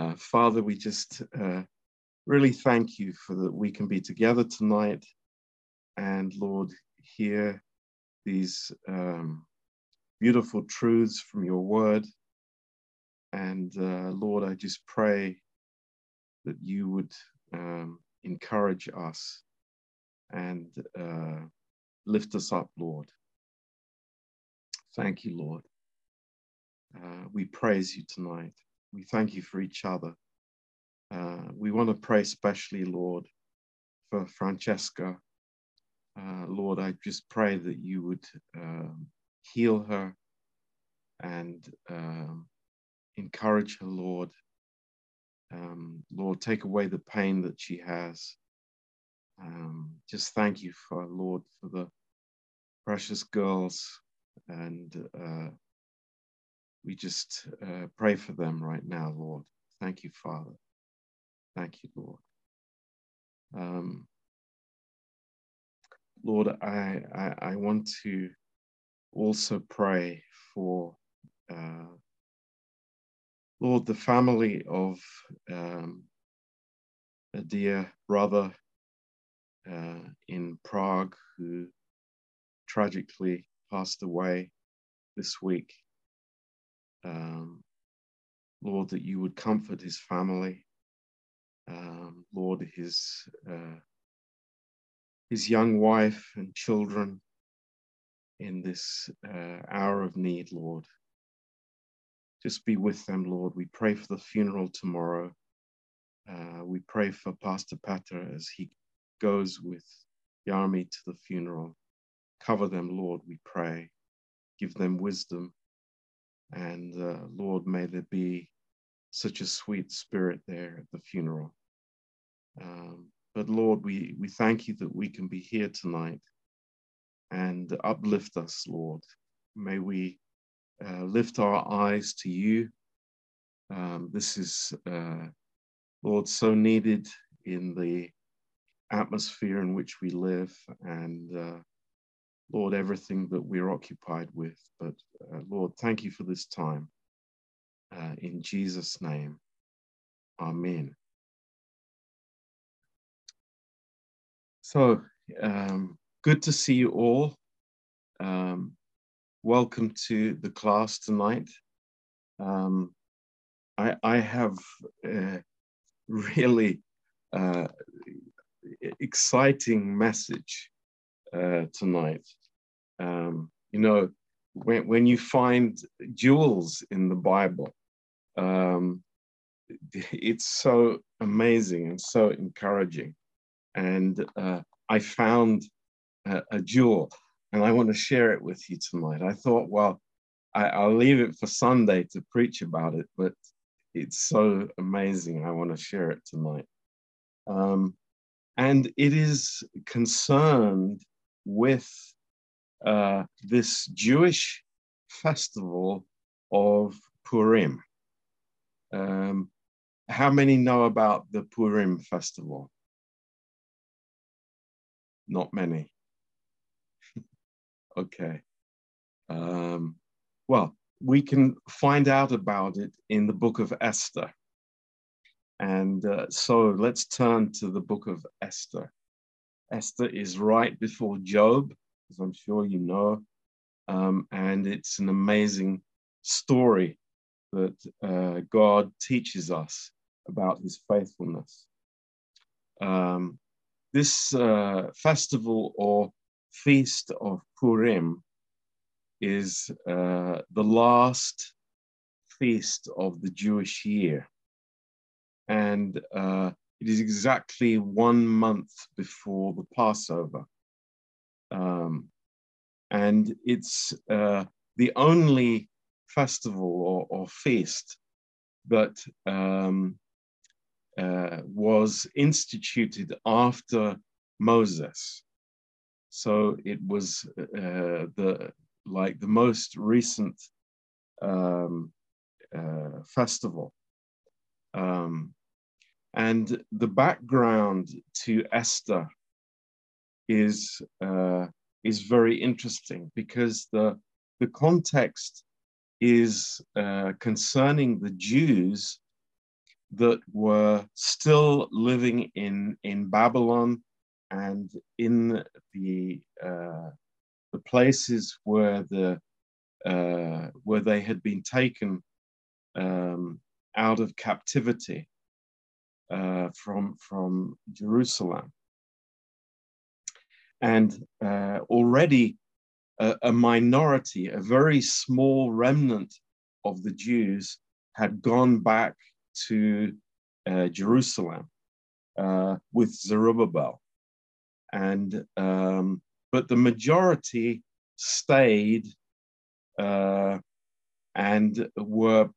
Uh, Father, we just uh, really thank you for that we can be together tonight and, Lord, hear these um, beautiful truths from your word. And uh, Lord, I just pray that you would um, encourage us and uh, lift us up, Lord. Thank you, Lord. Uh, we praise you tonight. We thank you for each other. Uh, we want to pray especially, Lord, for Francesca. Uh, Lord, I just pray that you would um, heal her and um, encourage her, Lord. Um, Lord, take away the pain that she has. Um, just thank you for, Lord, for the precious girls. And uh, we just uh, pray for them right now, Lord. Thank you, Father. Thank you, Lord. Um, Lord, I, I, I want to also pray for uh, Lord, the family of um, a dear brother uh, in Prague who tragically passed away this week. Um, Lord, that you would comfort his family. Um, Lord, his uh, his young wife and children in this uh, hour of need, Lord. Just be with them, Lord. We pray for the funeral tomorrow. Uh, we pray for Pastor Pater as he goes with Yarmi to the funeral. Cover them, Lord, we pray. Give them wisdom. And uh, Lord, may there be such a sweet spirit there at the funeral. Um, but Lord, we, we thank you that we can be here tonight and uplift us, Lord. May we uh, lift our eyes to you. Um, this is, uh, Lord, so needed in the atmosphere in which we live and, uh, Lord, everything that we're occupied with. But, uh, Lord, thank you for this time. Uh, in Jesus' name, Amen. So, um, good to see you all. Um, welcome to the class tonight. Um, I, I, have a really uh, exciting message uh, tonight. Um, you know, when, when you find jewels in the Bible, um, it's so amazing and so encouraging. And uh, I found a, a jewel and I want to share it with you tonight. I thought, well, I, will leave it for Sunday to preach about it, but it's so amazing. I want to share it tonight. Um, and it is concerned with uh, this Jewish festival of Purim. Um, how many know about the Purim festival? Not many. Okay. Um, well, we can find out about it in the book of Esther. And uh, so let's turn to the book of Esther. Esther is right before Job, as I'm sure you know. Um, and it's an amazing story that uh, God teaches us about his faithfulness. Um, this uh, festival or feast of Purim is uh, the last feast of the Jewish year. And uh, it is exactly one month before the Passover. Um, and it's uh, the only festival or, or feast that um, uh, was instituted after Moses. So it was uh, the like the most recent um, uh, festival. Um, and the background to Esther is uh, is very interesting because the the context is uh, concerning the Jews that were still living in, in Babylon and in the, uh, the places where, the, uh, where they had been taken um, out of captivity uh, from, from Jerusalem. And uh, already a, a minority, a very small remnant of the Jews had gone back to uh, Jerusalem uh, with Zerubbabel. And, um, but the majority stayed uh, and were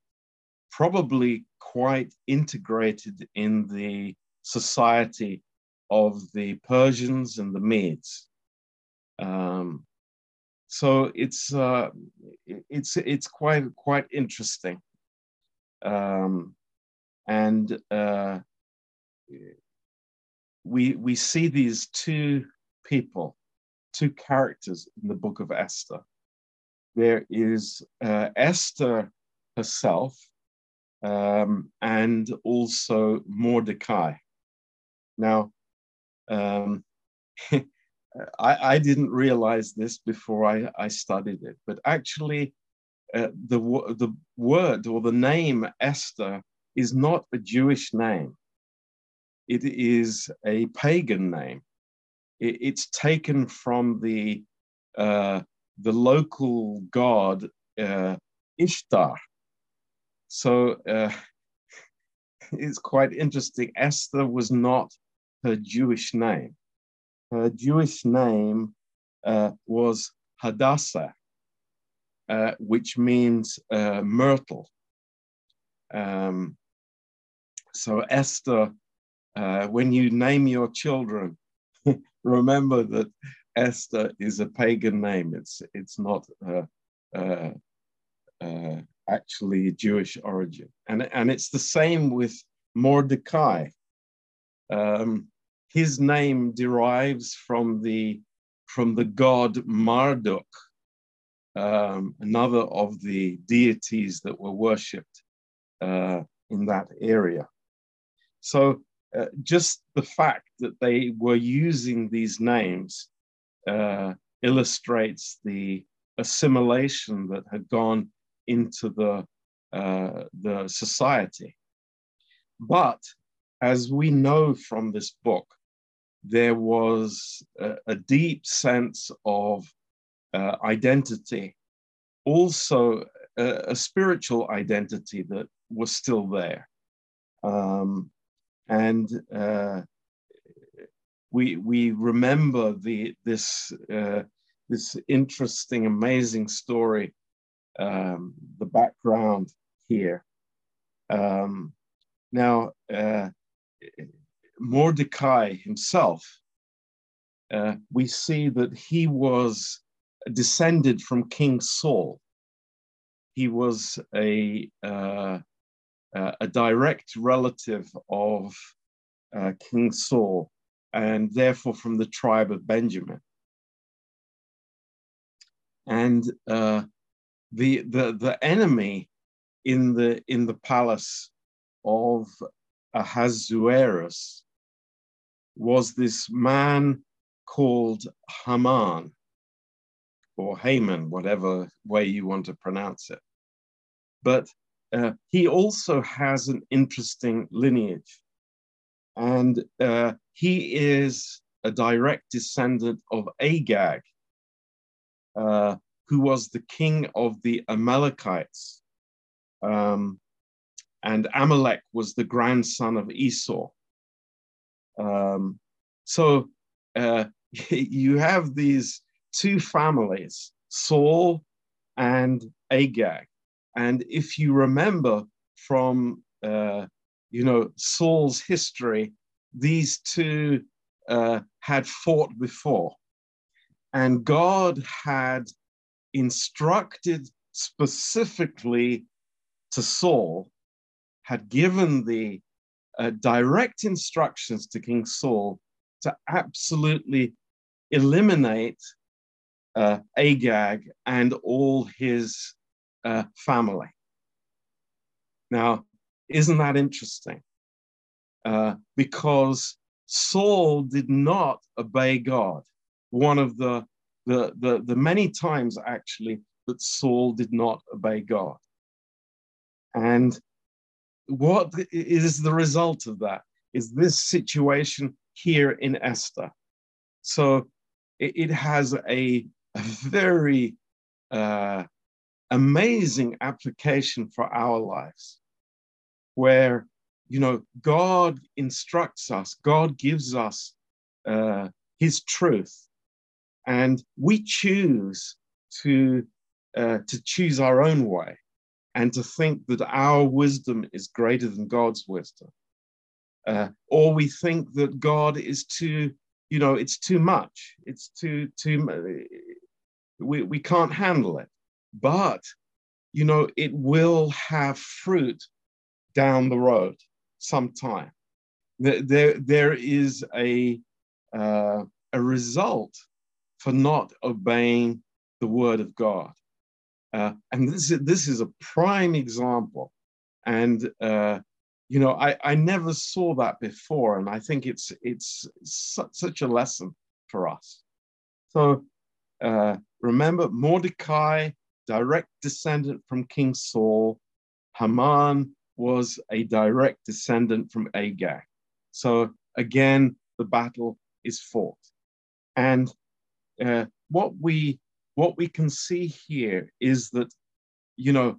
probably quite integrated in the society of the Persians and the Medes. Um, so it's uh, it's it's quite quite interesting, um, and uh, we we see these two people, two characters in the book of Esther. There is uh, Esther herself, um, and also Mordecai. Now, um, I, I, didn't realize this before I, I studied it, but actually, uh, the, the word or the name Esther is not a Jewish name. It is a pagan name. It, it's taken from the, uh, the local god uh, Ishtar. So uh, it's quite interesting. Esther was not her Jewish name. Her Jewish name uh, was Hadassah, uh, which means uh, myrtle. Um, so, Esther, uh, when you name your children, remember that Esther is a pagan name. It's, it's not uh, uh, actually Jewish origin. And, and it's the same with Mordecai. Um, his name derives from the from the god Marduk, um, another of the deities that were worshipped uh, in that area. So uh, just the fact that they were using these names uh, illustrates the assimilation that had gone into the, uh, the society. But as we know from this book, there was a, a deep sense of uh, identity, also a, a, spiritual identity that was still there. Um, and uh, we, we remember the, this, uh, this interesting, amazing story, um, the background here. Um, now, uh, Mordecai himself, uh, we see that he was descended from King Saul. He was a, uh, a direct relative of uh, King Saul and therefore from the tribe of Benjamin. And uh, the, the, the enemy in the, in the palace of Ahasuerus was this man called Haman or Haman, whatever way you want to pronounce it. But uh, he also has an interesting lineage. And uh, he is a direct descendant of Agag, uh, who was the king of the Amalekites. Um, and Amalek was the grandson of Esau. Um, so uh, you have these two families, Saul and Agag. And if you remember from, uh, you know, Saul's history, these two uh, had fought before. And God had instructed specifically to Saul, had given the uh, direct instructions to King Saul to absolutely eliminate uh, Agag and all his uh, family. Now, Isn't that interesting? Uh, because Saul did not obey God. One of the, the, the, the many times actually that Saul did not obey God. And what is the result of that? Is this situation here in Esther? So it, it has a, a very uh, amazing application for our lives where you know god instructs us god gives us uh, his truth and we choose to uh, to choose our own way and to think that our wisdom is greater than god's wisdom. Uh, or we think that god is too you know it's too much it's too too we, we can't handle it. But you know it will have fruit down the road sometime. There there is a uh, a result for not obeying the word of god uh, and this is this is a prime example and uh, you know I, I never saw that before and i think it's it's such, such a lesson for us so uh, remember mordecai direct descendant from King Saul. Haman was a direct descendant from Agag. So again, the battle is fought. And uh, what we what we can see here is that, you know,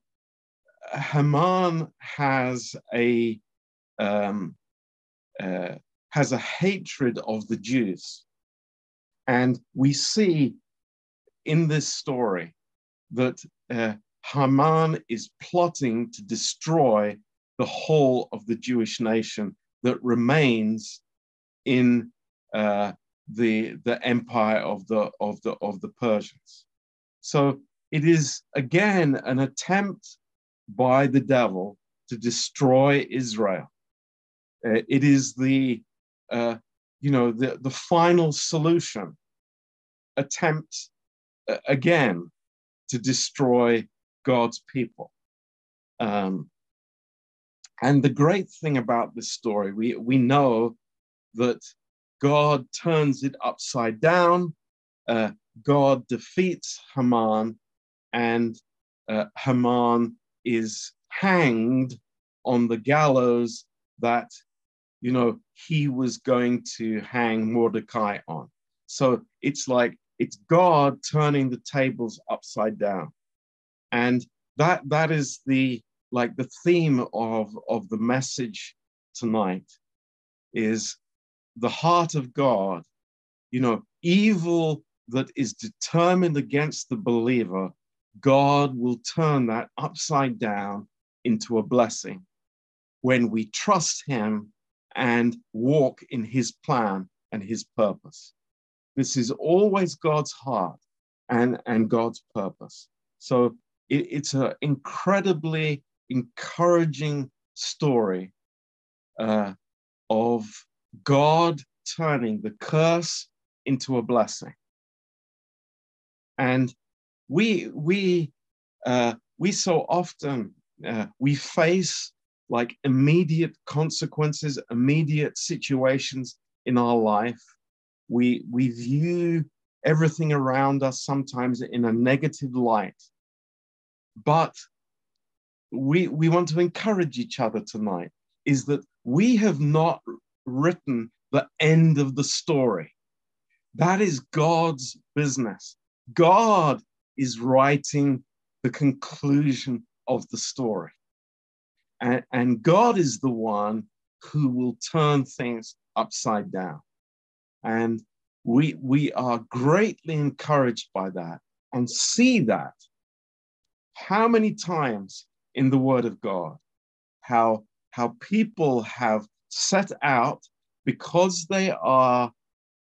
Haman has a um, uh, has a hatred of the Jews, and we see in this story that uh, Haman is plotting to destroy the whole of the Jewish nation that remains in uh, the the empire of the of the of the Persians. So it is again an attempt by the devil to destroy Israel. Uh, it is the uh, you know the the final solution attempt uh, again to destroy God's people. Um, and the great thing about this story, we, we know that God turns it upside down, uh, God defeats Haman, and uh, Haman is hanged on the gallows that, you know, he was going to hang Mordecai on. So it's like it's God turning the tables upside down. And that that is the like the theme of, of the message tonight is the heart of God, you know, evil that is determined against the believer, God will turn that upside down into a blessing when we trust Him and walk in His plan and His purpose. This is always God's heart and, and God's purpose. So it, it's an incredibly encouraging story uh, of God turning the curse into a blessing. And we we uh, we so often uh, we face like immediate consequences, immediate situations in our life, we, we view everything around us sometimes in a negative light. But we, we want to encourage each other tonight is that we have not written the end of the story. That is God's business. God is writing the conclusion of the story. And, and God is the one who will turn things upside down. And we, we are greatly encouraged by that and see that. How many times in the Word of God, how, how people have set out because they are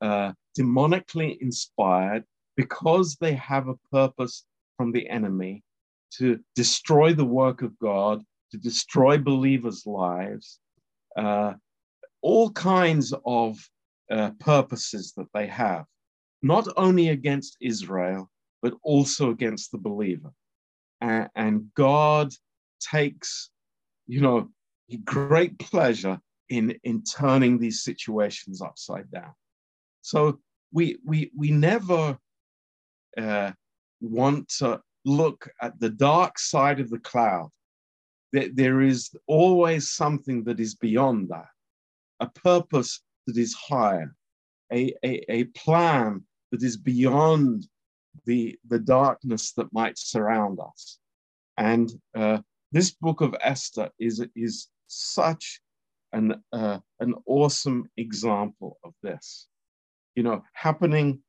uh, demonically inspired, because they have a purpose from the enemy to destroy the work of God, to destroy believers' lives, uh, all kinds of uh, purposes that they have, not only against Israel, but also against the believer. and God takes, you know, great pleasure in, in turning these situations upside down. So we, we, we never uh, want to look at the dark side of the cloud. That there is always something that is beyond that, a purpose that is higher, a, a, a plan that is beyond the, the darkness that might surround us. And uh, this book of Esther is, is such an, uh, an awesome example of this. You know, happening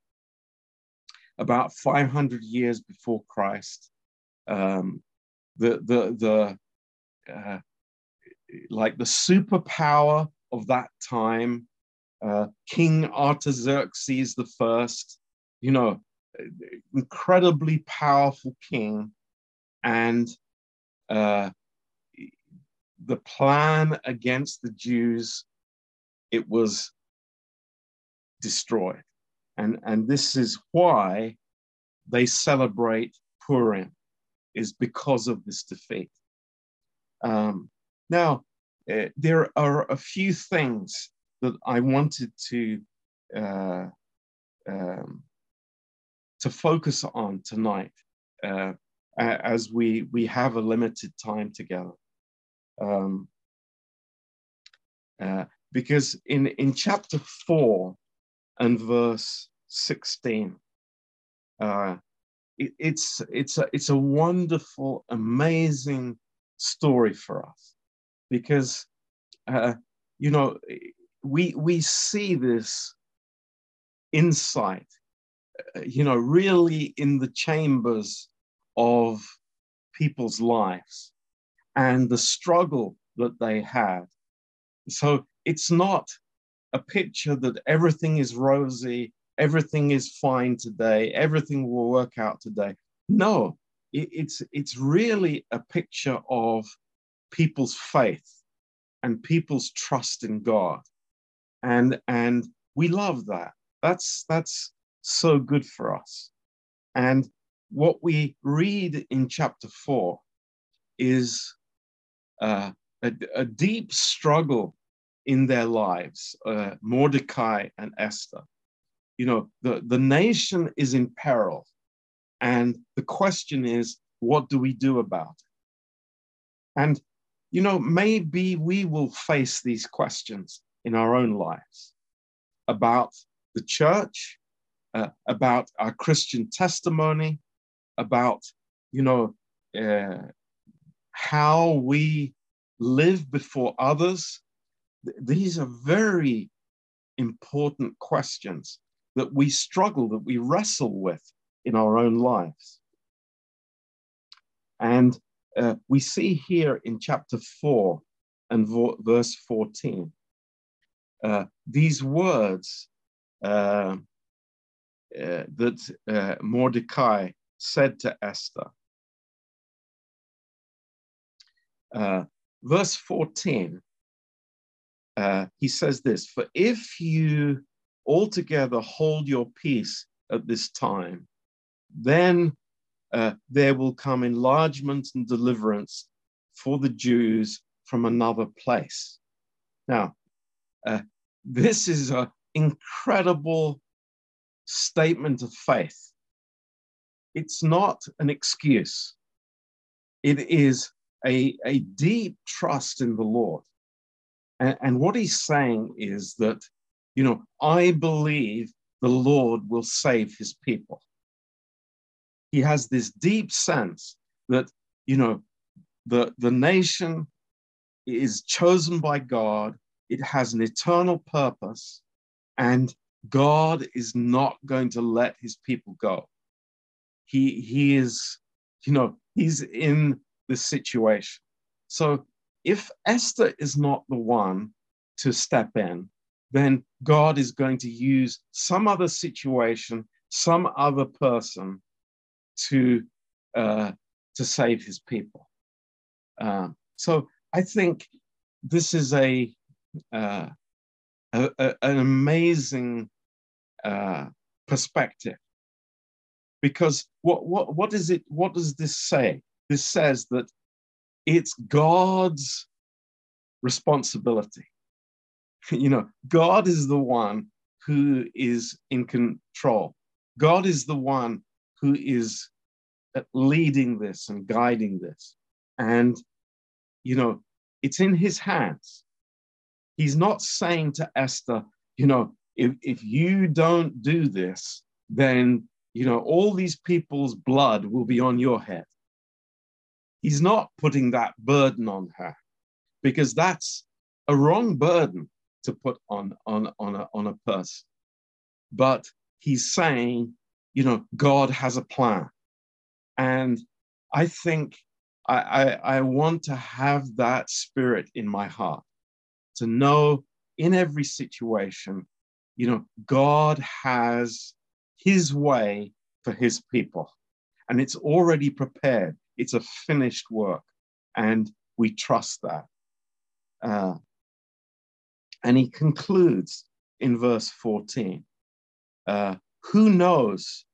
about 500 years before Christ. Um, the, the, the, uh, like the superpower of that time, uh, King Artaxerxes the first, you know, incredibly powerful king, and uh, the plan against the Jews, it was destroyed. And, and this is why they celebrate Purim, is because of this defeat. Um, now, uh, there are a few things that I wanted to uh, um, to focus on tonight uh, as we we have a limited time together. Um, uh, because in in chapter four and verse sixteen, uh, it, it's it's a it's a wonderful, amazing story for us because uh, you know we we see this insight uh, you know really in the chambers of people's lives and the struggle that they had. So it's not a picture that everything is rosy everything is fine today everything will work out today. No it, it's it's really a picture of people's faith and people's trust in god. And and we love that. That's that's so good for us. And what we read in chapter 4 is uh, a, a, deep struggle in their lives uh, mordecai and esther. You know the, the nation is in peril. And the question is what do we do about it? And you know maybe we will face these questions in our own lives about the church, uh, about our Christian testimony, about, you know, uh, how we live before others. These are very important questions that we struggle, that we wrestle with in our own lives. And uh, we see here in chapter 4 and verse 14 uh, these words uh, uh, that uh, Mordecai said to Esther. Uh, verse 14, uh, he says this For if you altogether hold your peace at this time, then there will come enlargement and deliverance for the Jews from another place. Now, uh, this is an incredible statement of faith. It's not an excuse, it is a, a deep trust in the Lord. And, and what he's saying is that, you know, I believe the Lord will save his people. He has this deep sense that, you know, the, the nation is chosen by God it has an eternal purpose, and God is not going to let his people go. He, he is, you know, he's in the situation. So if Esther is not the one to step in, then God is going to use some other situation, some other person to uh, to save his people. Uh, so I think this is a uh, a, a, an amazing uh, perspective. Because what, what, what is it? What does this say? This says that it's God's responsibility. you know, God is the one who is in control. God is the one who is uh, leading this and guiding this. And, you know, it's in his hands. He's not saying to Esther, you know, if, if you don't do this, then, you know, all these people's blood will be on your head. He's not putting that burden on her because that's a wrong burden to put on, on, on, a, on a person. But he's saying, you know, God has a plan. And I think I, I, I want to have that spirit in my heart to know in every situation, you know, God has his way for his people. And it's already prepared. It's a finished work. And we trust that. Uh, and he concludes in verse 14 uh, Who knows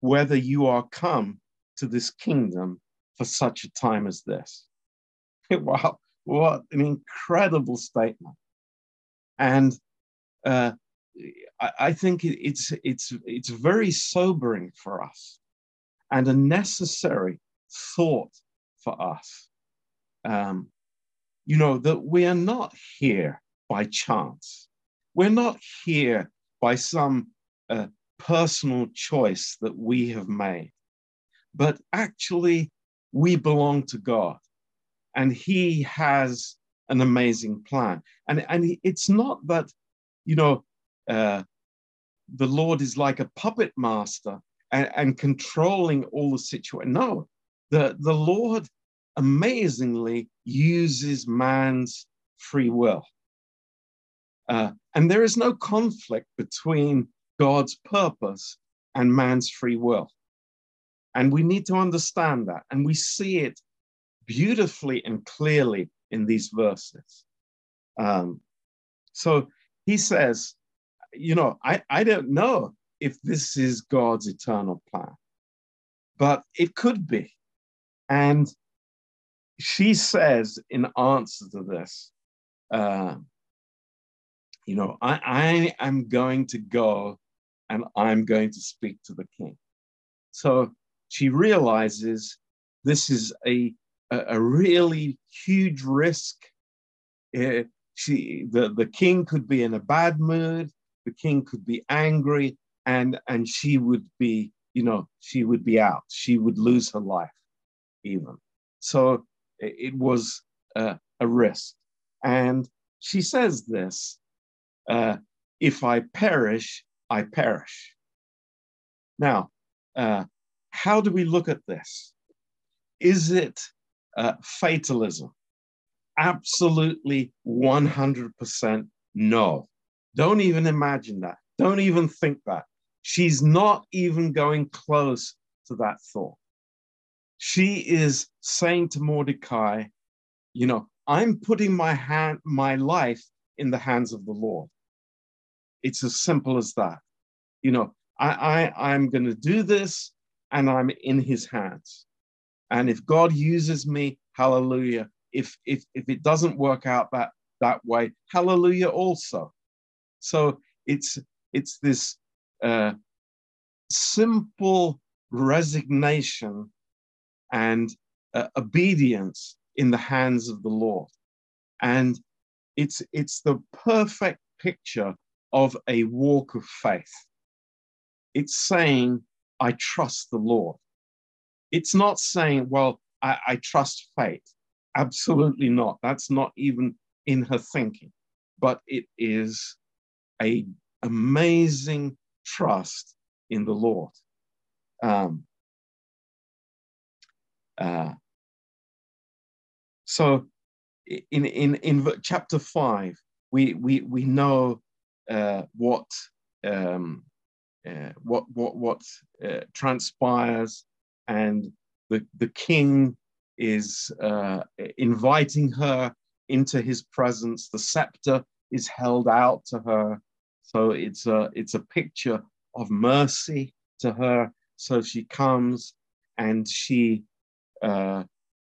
whether you are come to this kingdom for such a time as this? wow, what an incredible statement. And uh, I, I, think it's, it's, it's very sobering for us and a necessary thought for us. Um, you know, that we are not here by chance. We're not here by some uh, personal choice that we have made, but actually we belong to God and He has an amazing plan. And, and it's not that, you know, uh, the Lord is like a puppet master and, and controlling all the situation. No, the, the Lord amazingly uses man's free will. Uh, and there is no conflict between God's purpose and man's free will. And we need to understand that. And we see it beautifully and clearly in these verses. Um, so he says, you know, I, I don't know if this is God's eternal plan, but it could be. And she says in answer to this, uh, you know, I, I am going to go and I'm going to speak to the king. So she realizes this is a, a, a really huge risk. Uh, she, the, the king could be in a bad mood, the king could be angry, and, and she would be, you know, she would be out. She would lose her life, even. So it was uh, a risk. And she says this uh, if I perish, I perish. Now, uh, how do we look at this? Is it uh, fatalism? Absolutely 100% no. Don't even imagine that. Don't even think that. She's not even going close to that thought she is saying to Mordecai, you know, I'm putting my hand, my life in the hands of the Lord. It's as simple as that. You know, I, I I'm going to do this, and I'm in His hands. And if God uses me, hallelujah. If if if it doesn't work out that that way, hallelujah also. So it's it's this uh, simple resignation and uh, obedience in the hands of the Lord. And it's, it's the perfect picture of a walk of faith. It's saying, I trust the Lord. It's not saying, well, I, I trust fate. Absolutely not. That's not even in her thinking. But it is a amazing trust in the Lord. Um, uh, so in, in, in chapter five, we, we, we know uh, what, um, uh, what, what, what uh, transpires and the, the king is uh, inviting her into his presence. The scepter is held out to her. So it's a, it's a picture of mercy to her. So she comes and she uh,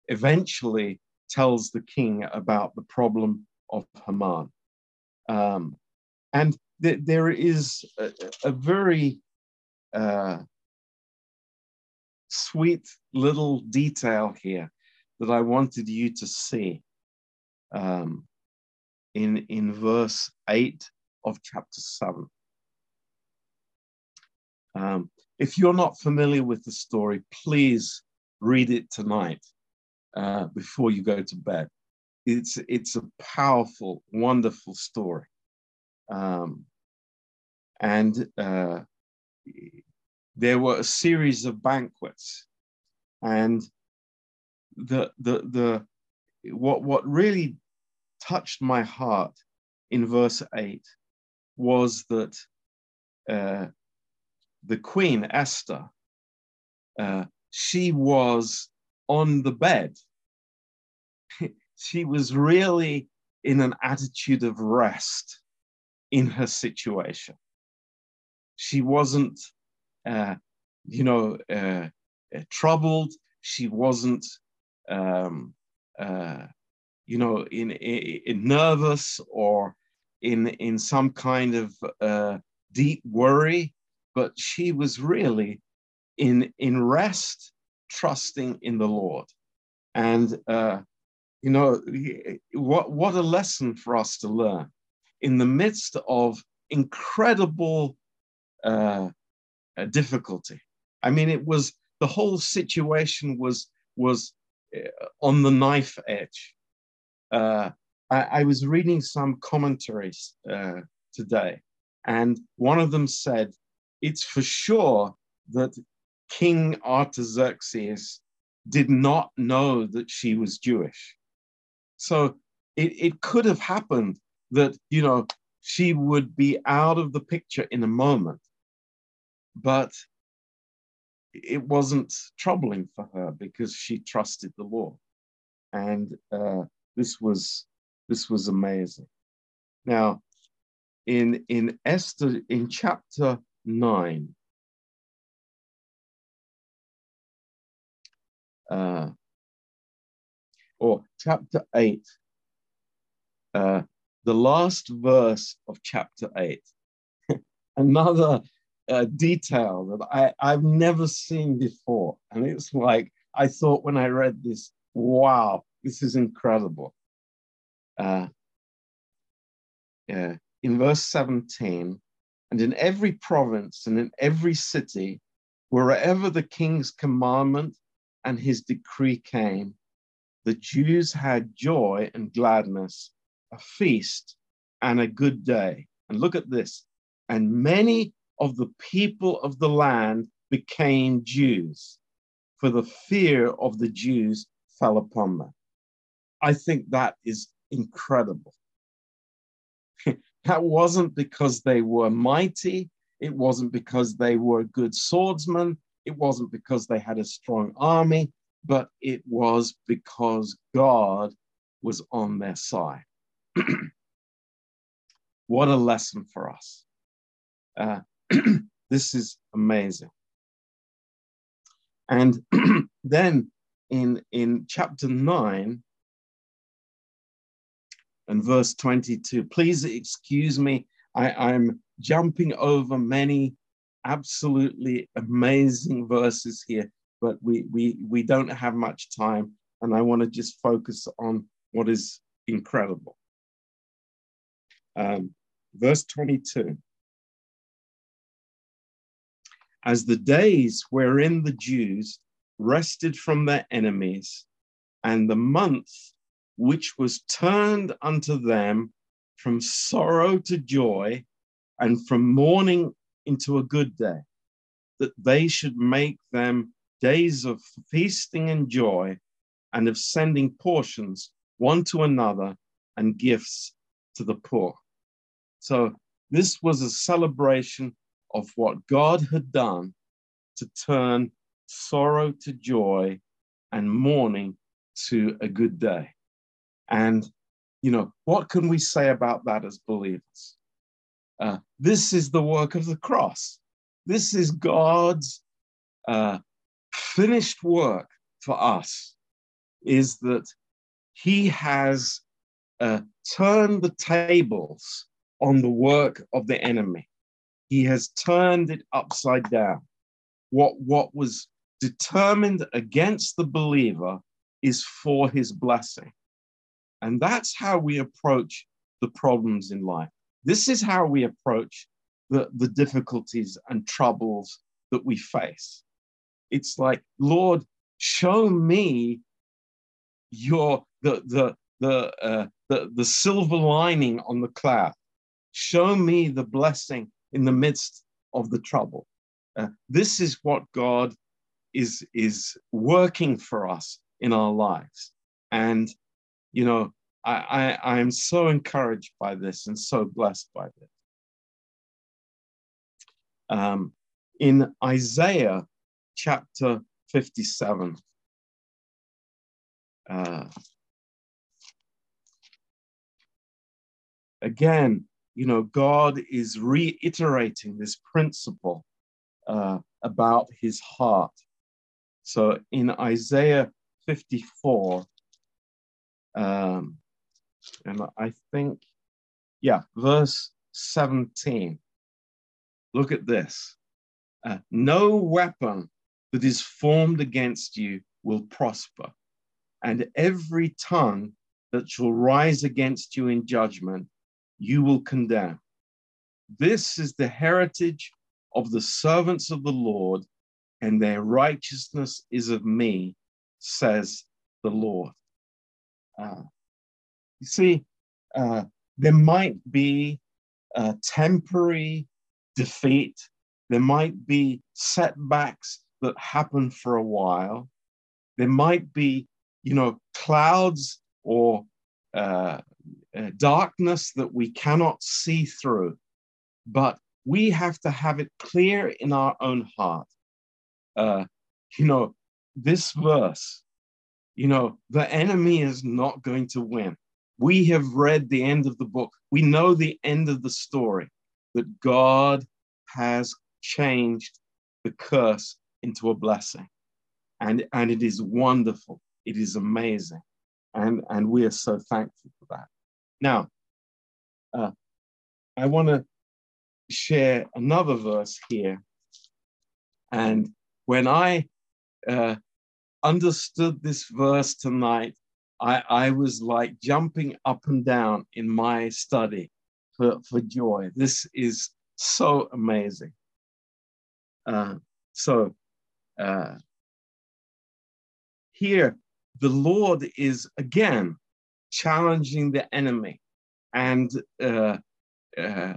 eventually tells the king about the problem of Haman. Um, and th- there is a, a very uh, sweet little detail here that I wanted you to see um, in, in verse 8 of chapter 7. Um, if you're not familiar with the story, please read it tonight uh, before you go to bed. It's, it's a powerful, wonderful story. Um, and uh, there were a series of banquets. And the, the, the, what, what really touched my heart in verse 8 was that uh, the queen, Esther, uh, she was on the bed. she was really in an attitude of rest in her situation. She wasn't, uh, you know, uh, uh troubled. She wasn't, um, uh, you know, in, in, in, nervous or in in some kind of uh, deep worry. But she was really in in rest, trusting in the Lord, and uh, you know, what what a lesson for us to learn in the midst of incredible uh, uh, difficulty. I mean, it was the whole situation was was uh, on the knife edge. Uh, I, I, was reading some commentaries uh, today, and one of them said, "It's for sure that King Artaxerxes did not know that she was Jewish. So it, it could have happened that, you know, she would be out of the picture in a moment. But it wasn't troubling for her because she trusted the Lord. And uh, this was this was amazing. Now, in in Esther, in chapter nine, uh, or chapter eight, uh, the last verse of chapter 8. Another uh, detail that I, I've never seen before. And it's like, I thought when I read this, wow, this is incredible. Uh, yeah. In verse 17, and in every province and in every city, wherever the king's commandment and his decree came, the Jews had joy and gladness a feast and a good day. And look at this. And many of the people of the land became Jews, for the fear of the Jews fell upon them. I think that is incredible. that wasn't because they were mighty, it wasn't because they were good swordsmen, it wasn't because they had a strong army, but it was because God was on their side. what a lesson for us. Uh, this is amazing. And then in, in chapter 9 and verse 22, please excuse me, I, I'm jumping over many absolutely amazing verses here, but we, we, we don't have much time, and I want to just focus on what is incredible. Um, verse 22 As the days wherein the Jews rested from their enemies, and the month which was turned unto them from sorrow to joy, and from mourning into a good day, that they should make them days of feasting and joy, and of sending portions one to another and gifts to the poor. So this was a celebration of what God had done to turn sorrow to joy and mourning to a good day. And, you know, what can we say about that as believers? Uh, this is the work of the cross. This is God's uh, finished work for us, is that He has uh, turned the tables on the work of the enemy. He has turned it upside down. What, what was determined against the believer is for his blessing. And that's how we approach the problems in life. This is how we approach the, the difficulties and troubles that we face. It's like, Lord, show me your the the the uh, the, the silver lining on the cloud. Show me the blessing in the midst of the trouble. Uh, this is what God is is working for us in our lives, and you know I, I am so encouraged by this and so blessed by this. Um, in Isaiah chapter 57. Uh, again, you know, God is reiterating this principle uh, about his heart. So in Isaiah 54, um, and I think, yeah, verse 17. Look at this. Uh, no weapon that is formed against you will prosper, and every tongue that shall rise against you in judgment, you will condemn. This is the heritage of the servants of the Lord, and their righteousness is of me, says the Lord. Uh, you see, uh, there might be temporary defeat, there might be setbacks that happen for a while. There might be, you know, clouds or uh, uh, darkness that we cannot see through, but we have to have it clear in our own heart. Uh, you know, this verse, you know, the enemy is not going to win. We have read the end of the book. We know the end of the story that God has changed the curse into a blessing. And, and it is wonderful. It is amazing. And, and we are so thankful for that. Now, uh, I want to share another verse here. And when I uh, understood this verse tonight, I, I was like jumping up and down in my study for, for joy. This is so amazing. Uh, so uh, here, the Lord is again challenging the enemy and uh, uh,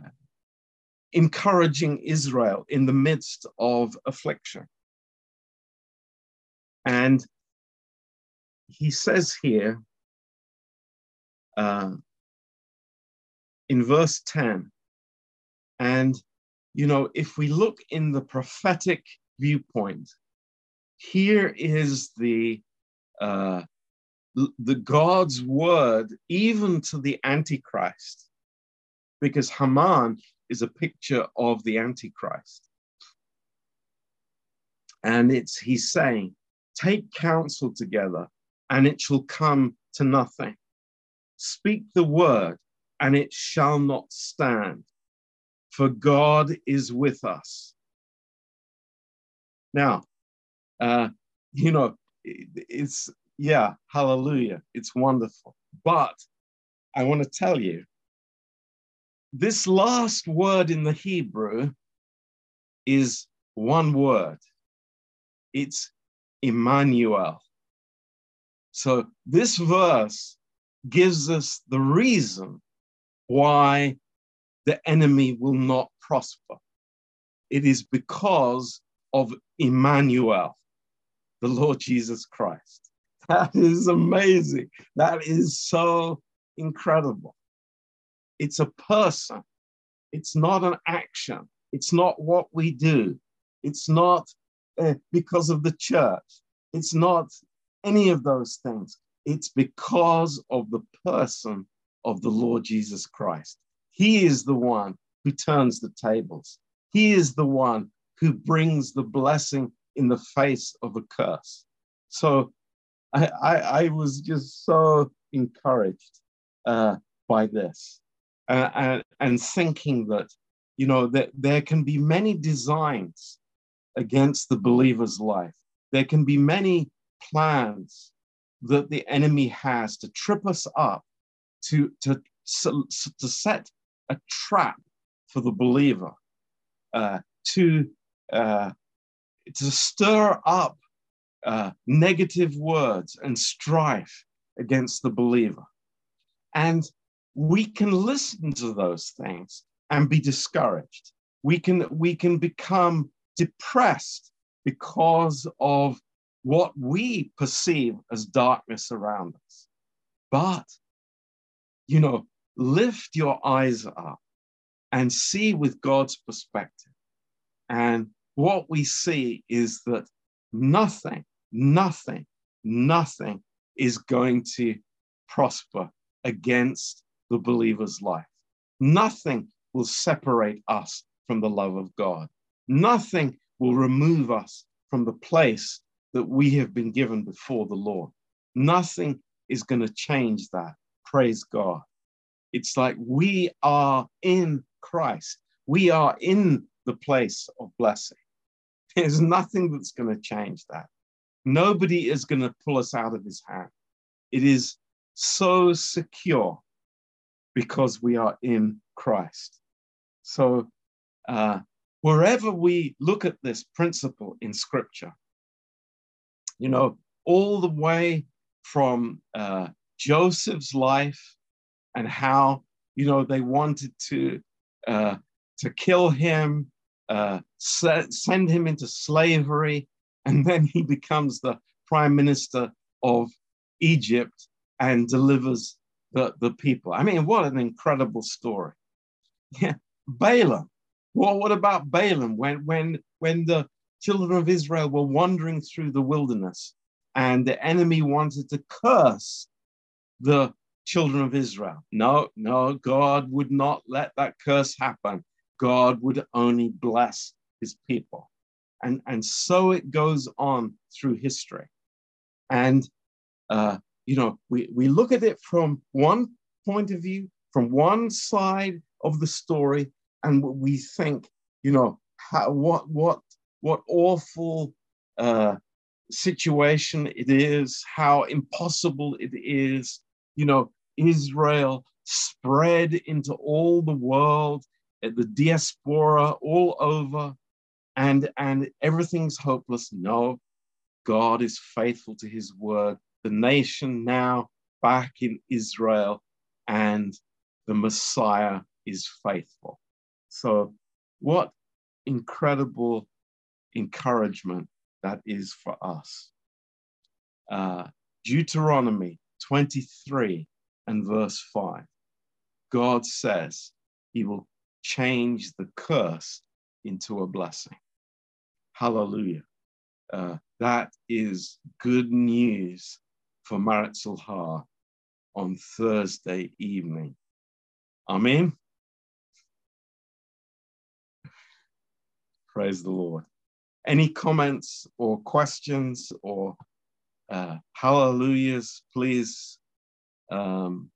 encouraging Israel in the midst of affliction. And he says here uh, in verse 10, and you know, if we look in the prophetic viewpoint, here is the uh, the God's word even to the Antichrist, because Haman is a picture of the Antichrist. And it's he's saying, take counsel together, and it shall come to nothing. Speak the word, and it shall not stand, for God is with us. Now, uh, you know, it's, yeah, hallelujah. It's wonderful. But I want to tell you, this last word in the Hebrew is one word. It's Emmanuel. So this verse gives us the reason why the enemy will not prosper. It is because of Emmanuel the Lord Jesus Christ. That is amazing. That is so incredible. It's a person, it's not an action, it's not what we do, it's not uh, because of the church, it's not any of those things. It's because of the person of the Lord Jesus Christ. He is the one who turns the tables. He is the one who brings the blessing in the face of a curse. So I, I, I was just so encouraged uh, by this uh, and, and thinking that, you know, that there can be many designs against the believer's life. There can be many plans that the enemy has to trip us up, to, to, to set a trap for the believer, uh, to, uh, to stir up uh, negative words and strife against the believer. And we can listen to those things and be discouraged. We can, we can become depressed because of what we perceive as darkness around us. But, you know, lift your eyes up and see with God's perspective. And what we see is that nothing, nothing, nothing is going to prosper against the believer's life. Nothing will separate us from the love of God. Nothing will remove us from the place that we have been given before the Lord. Nothing is going to change that. Praise God. It's like we are in Christ. We are in the place of blessing. There's nothing that's going to change that. Nobody is going to pull us out of his hand. It is so secure because we are in Christ. So, uh, wherever we look at this principle in Scripture, you know, all the way from uh, Joseph's life and how, you know, they wanted to uh, to kill him, uh, send him into slavery, and then he becomes the prime minister of Egypt and delivers the, the people. I mean, what an incredible story. Yeah, Balaam. Well, what about Balaam when when when the children of Israel were wandering through the wilderness and the enemy wanted to curse the children of Israel? No, no, God would not let that curse happen. God would only bless his people. And, and so it goes on through history. And uh, you know, we, we look at it from one point of view, from one side of the story, and we think, you know, how, what what what awful uh, situation it is, how impossible it is. You know, Israel spread into all the world, uh, the diaspora all over, and and everything's hopeless. No, God is faithful to His word the nation now back in Israel, and the Messiah is faithful. So, what incredible encouragement that is for us. Uh, Deuteronomy 23 and verse 5. God says he will change the curse into a blessing. Hallelujah. Uh, that is good news for Maretul Har on Thursday evening. Amen. Praise the Lord. Any comments or questions or uh, hallelujahs, please um,